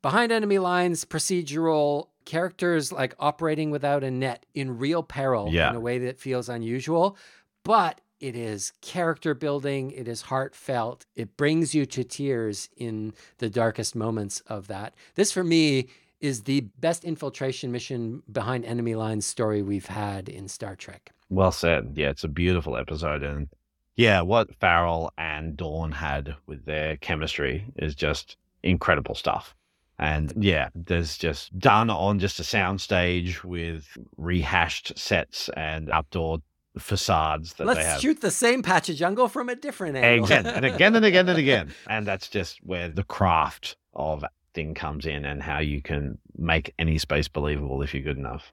behind enemy lines procedural characters like operating without a net in real peril Yeah. in a way that feels unusual, but it is character building, it is heartfelt, it brings you to tears in the darkest moments of that. This for me is the best infiltration mission behind enemy lines story we've had in Star Trek. Well said. Yeah, it's a beautiful episode. And Yeah, what Farrell and Dorn had with their chemistry is just incredible stuff. And yeah, there's just done on just a soundstage with rehashed sets and outdoor facades that Let's they have. shoot the same patch of jungle from a different angle. Again and again and again and again. <laughs> And that's just where the craft of acting comes in and how you can make any space believable if you're good enough.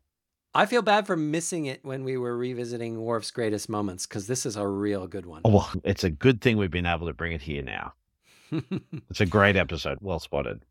I feel bad for missing it when we were revisiting Worf's greatest moments because this is a real good one. Oh, well, it's a good thing we've been able to bring it here now. <laughs> It's a great episode. Well spotted.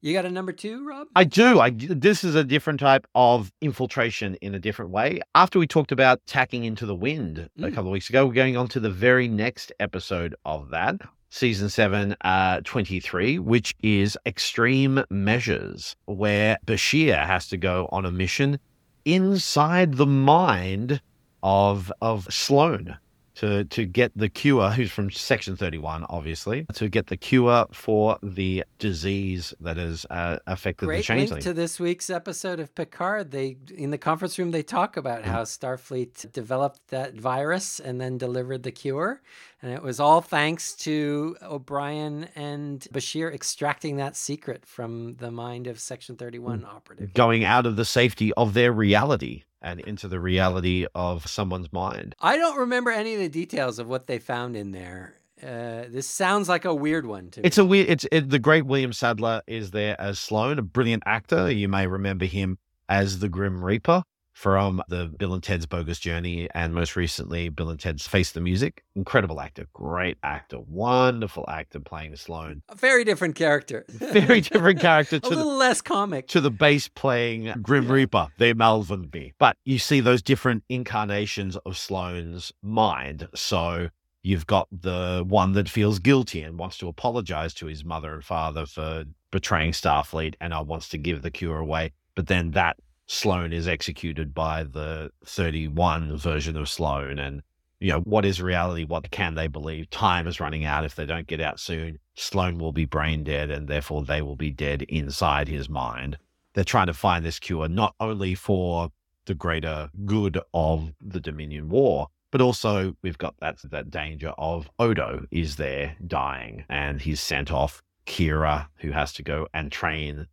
you got a number two, Rob? I do. I this is a different type of infiltration in a different way. After we talked about tacking into the wind a Mm. couple of weeks ago, we're going on to the very next episode of that, season 7 uh 23, which is Extreme Measures, where Bashir has to go on a mission inside the mind of of Sloan to to get the cure who's from section 31 obviously to get the cure for the disease that has uh, affected the Great changeling link to this week's episode of Picard. They in the conference room they talk about how Starfleet developed that virus and then delivered the cure, and it was all thanks to O'Brien and Bashir extracting that secret from the mind of Section Thirty One operative. going out of the safety of their reality and into the reality of someone's mind I don't remember any of the details of what they found in there. Uh, this sounds like a weird one to me. it's a weird it's it, the great william sadler is there as sloan a brilliant actor you may remember him as the grim reaper from the Bill and Ted's Bogus Journey and most recently Bill and Ted's Face the Music. Incredible actor, great actor, wonderful actor playing Sloan. a very different character. Very different character <laughs> a to the little less comic. to the bass playing Grim Reaper, the B. But you see those different incarnations of Sloan's mind. So you've got the one that feels guilty and wants to apologize to his mother and father for betraying Starfleet and uh, wants to give the cure away. But then that Sloan is executed by the 31 version of Sloan. And, you know, what is reality? What can they believe? Time is running out. If they don't get out soon, Sloan will be brain dead and therefore they will be dead inside his mind. They're trying to find this cure not only for the greater good of the Dominion War, but also we've got that that danger of Odo is there dying and he's sent off Kira, who has to go and train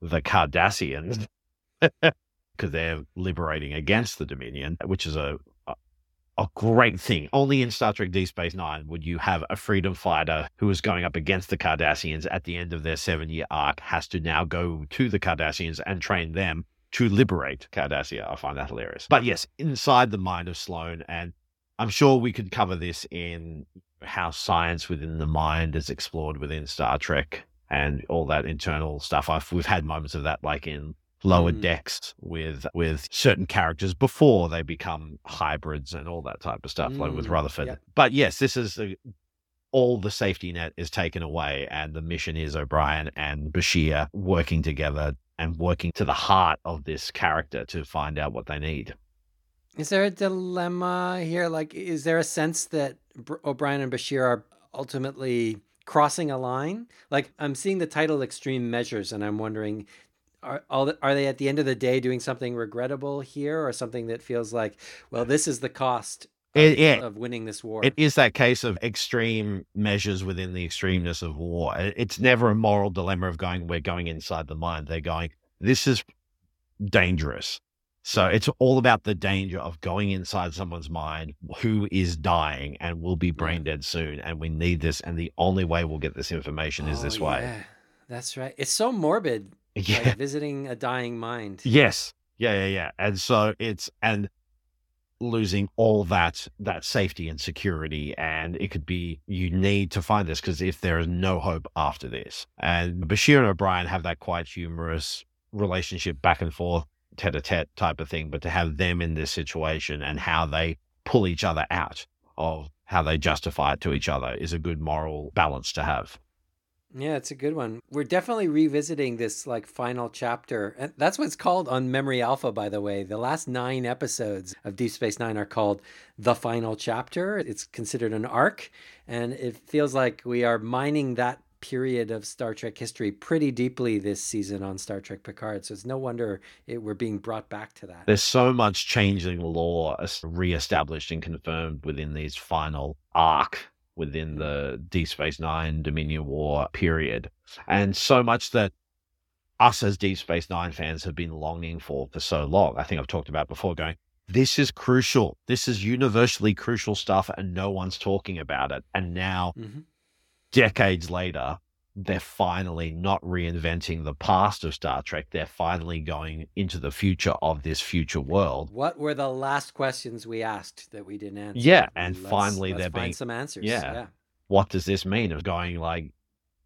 the Cardassians <laughs> because they're liberating against the Dominion, which is a, a a great thing. Only in Star Trek Deep Space Nine would you have a freedom fighter who is going up against the Cardassians at the end of their seven year arc has to now go to the Cardassians and train them to liberate Cardassia. I find that hilarious. But yes, inside the mind of Sloan, and I'm sure we could cover this in how science within the mind is explored within Star Trek and all that internal stuff. I've, we've had moments of that, like in lower Mm. decks with with certain characters before they become hybrids and all that type of stuff, like with Mm, Rutherford. yep. But yes, this is a, all the safety net is taken away, and the mission is O'Brien and Bashir working together and working to the heart of this character to find out what they need. Is there a dilemma here? Like, is there a sense that Br- O'Brien and Bashir are ultimately crossing a line? Like, I'm seeing the title "Extreme Measures," and I'm wondering, are all the- are they at the end of the day doing something regrettable here, or something that feels like, well, this is the cost of, It- yeah. of winning this war? It is that case of extreme measures within the extremeness of war. It's never a moral dilemma of going, we're going inside the mind. They're going, this is dangerous. So it's all about the danger of going inside someone's mind who is dying and will be brain dead soon. And we need this. And the only way we'll get this information is oh, this Oh, way. yeah. That's right. It's so morbid, <laughs> Yeah. like visiting a dying mind. Yes. Yeah, yeah, yeah. And so it's and losing all that that safety and security and it could be you need to find this because if there is no hope after this and bashir and o'brien have that quite humorous relationship back and forth tete-a-tete type of thing but to have them in this situation and how they pull each other out of how they justify it to each other is a good moral balance to have Yeah, it's a good one. We're definitely revisiting this like final chapter. And that's what's called on Memory Alpha, by the way. The last nine episodes of Deep Space Nine are called The Final Chapter. It's considered an arc. And it feels like we are mining that period of Star Trek history pretty deeply this season on Star Trek Picard. So it's no wonder it, we're being brought back to that. There's so much changing lore reestablished and confirmed within these final arc within the Deep Space Nine Dominion War period. And so much that us as Deep Space Nine fans have been longing for for so long. I think I've talked about before going, this is crucial. This is universally crucial stuff, and no one's talking about it. And now, mm-hmm. decades later, they're finally not reinventing the past of Star Trek. They're finally going into the future of this future world. What were the last questions we asked that we didn't answer? Yeah, and let's, finally let's they're being some answers. Yeah. yeah. What does this mean? Of going like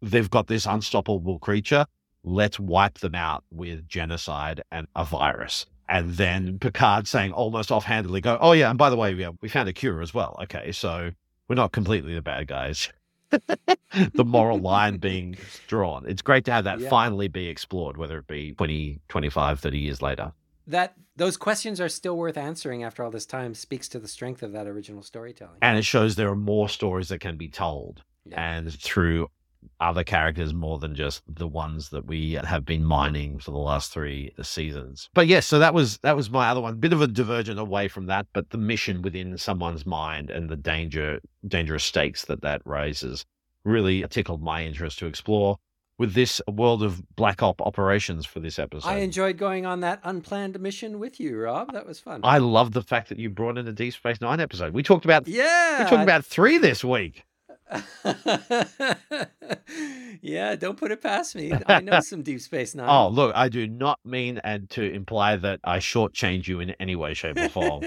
they've got this unstoppable creature. Let's wipe them out with genocide and a virus. And then Picard saying almost offhandedly, "Go, oh yeah, and by the way, yeah, we found a cure as well. Okay, so we're not completely the bad guys." <laughs> the moral line being drawn. It's great to have that yeah. finally be explored, whether it be 20, 25, 30 years later. That those questions are still worth answering after all this time speaks to the strength of that original storytelling. And it shows there are more stories that can be told. Yeah. And through other characters more than just the ones that we have been mining for the last three seasons. But yes, so that was that was my other one. Bit of a divergent away from that, but the mission within someone's mind and the danger dangerous stakes that that raises really tickled my interest to explore with this world of black op operations for this episode. I enjoyed going on that unplanned mission with you, Rob. That was fun. I love the fact that you brought in a Deep Space Nine episode. We talked about yeah, we talked about three this week. <laughs> yeah, don't put it past me. <laughs> I know some Deep Space Nine. Oh, look, I do not mean and to imply that I shortchange you in any way, shape, or form.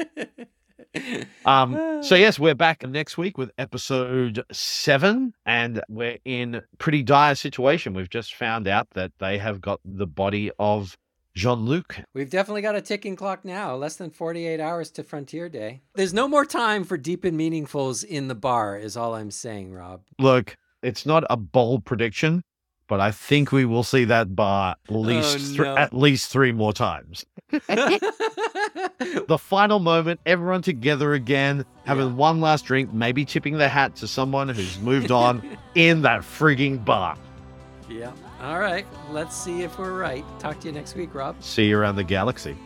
<laughs> um, so yes, we're back next week with episode seven, and we're in pretty dire situation. We've just found out that they have got the body of Jean Luc. We've definitely got a ticking clock now, less than 48 hours to Frontier Day. There's no more time for deep and meaningfuls in the bar, is all I'm saying, Rob. Look, it's not a bold prediction, but I think we will see that bar at oh, least oh, no. th- at least three more times. <laughs> the final moment, everyone together again, having yeah. one last drink, maybe tipping their hat to someone who's moved on <laughs> in that frigging bar. Yeah. All right. Let's see if we're right. Talk to you next week, Rob. See you around the galaxy.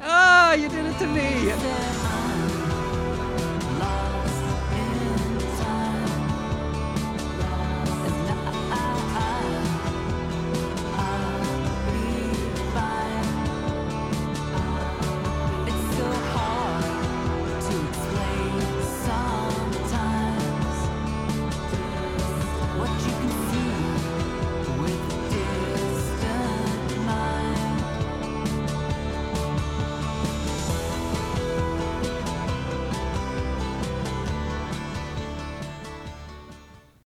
Ah, you did it to me.